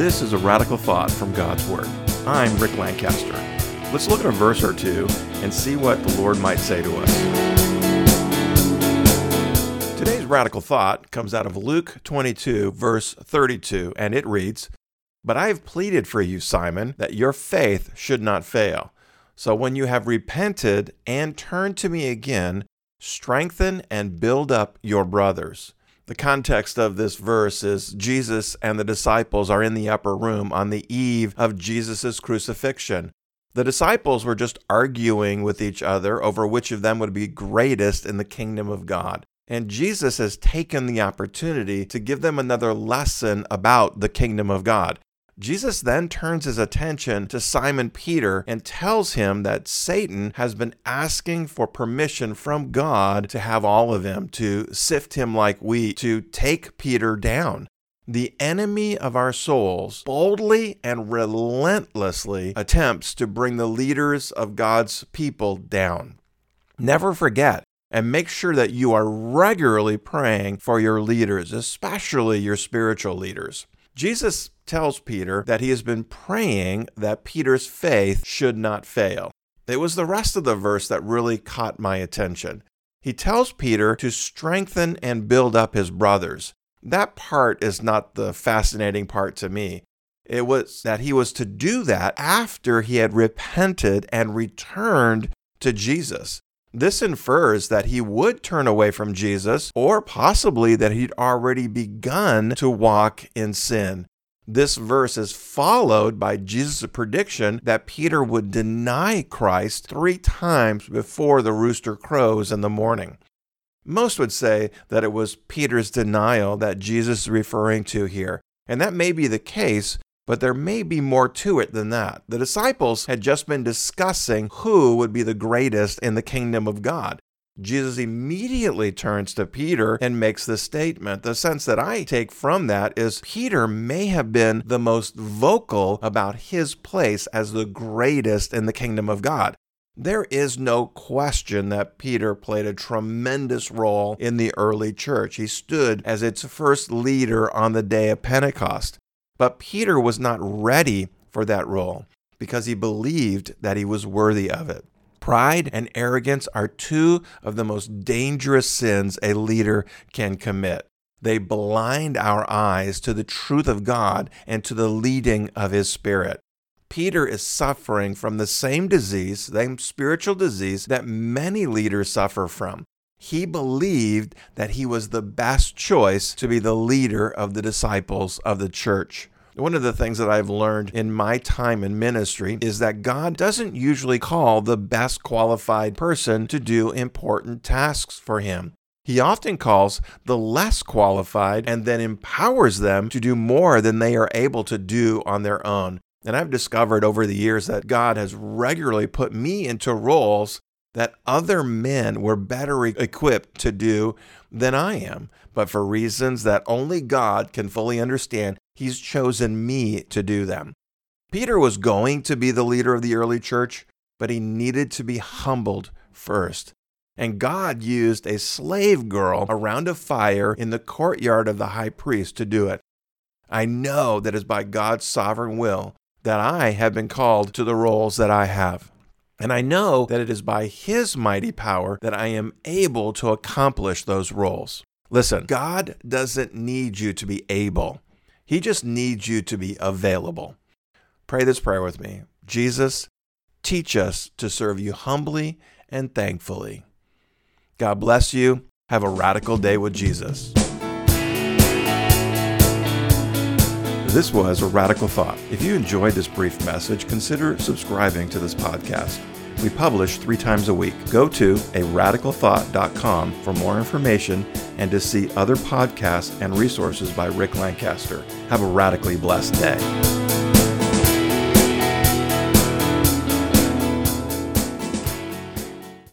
This is a radical thought from God's Word. I'm Rick Lancaster. Let's look at a verse or two and see what the Lord might say to us. Today's radical thought comes out of Luke 22, verse 32, and it reads But I have pleaded for you, Simon, that your faith should not fail. So when you have repented and turned to me again, strengthen and build up your brothers. The context of this verse is Jesus and the disciples are in the upper room on the eve of Jesus' crucifixion. The disciples were just arguing with each other over which of them would be greatest in the kingdom of God. And Jesus has taken the opportunity to give them another lesson about the kingdom of God. Jesus then turns his attention to Simon Peter and tells him that Satan has been asking for permission from God to have all of him, to sift him like wheat, to take Peter down. The enemy of our souls boldly and relentlessly attempts to bring the leaders of God's people down. Never forget and make sure that you are regularly praying for your leaders, especially your spiritual leaders. Jesus tells Peter that he has been praying that Peter's faith should not fail. It was the rest of the verse that really caught my attention. He tells Peter to strengthen and build up his brothers. That part is not the fascinating part to me. It was that he was to do that after he had repented and returned to Jesus. This infers that he would turn away from Jesus, or possibly that he'd already begun to walk in sin. This verse is followed by Jesus' prediction that Peter would deny Christ three times before the rooster crows in the morning. Most would say that it was Peter's denial that Jesus is referring to here, and that may be the case, but there may be more to it than that. The disciples had just been discussing who would be the greatest in the kingdom of God. Jesus immediately turns to Peter and makes this statement. The sense that I take from that is Peter may have been the most vocal about his place as the greatest in the kingdom of God. There is no question that Peter played a tremendous role in the early church. He stood as its first leader on the day of Pentecost. But Peter was not ready for that role because he believed that he was worthy of it. Pride and arrogance are two of the most dangerous sins a leader can commit. They blind our eyes to the truth of God and to the leading of His Spirit. Peter is suffering from the same disease, same spiritual disease that many leaders suffer from. He believed that he was the best choice to be the leader of the disciples of the church. One of the things that I've learned in my time in ministry is that God doesn't usually call the best qualified person to do important tasks for him. He often calls the less qualified and then empowers them to do more than they are able to do on their own. And I've discovered over the years that God has regularly put me into roles that other men were better equipped to do than I am. But for reasons that only God can fully understand, He's chosen me to do them. Peter was going to be the leader of the early church, but he needed to be humbled first. And God used a slave girl around a fire in the courtyard of the high priest to do it. I know that it's by God's sovereign will that I have been called to the roles that I have. And I know that it is by His mighty power that I am able to accomplish those roles. Listen, God doesn't need you to be able, He just needs you to be available. Pray this prayer with me Jesus, teach us to serve you humbly and thankfully. God bless you. Have a radical day with Jesus. This was a radical thought. If you enjoyed this brief message, consider subscribing to this podcast. We publish three times a week. Go to a for more information and to see other podcasts and resources by Rick Lancaster. Have a radically blessed day.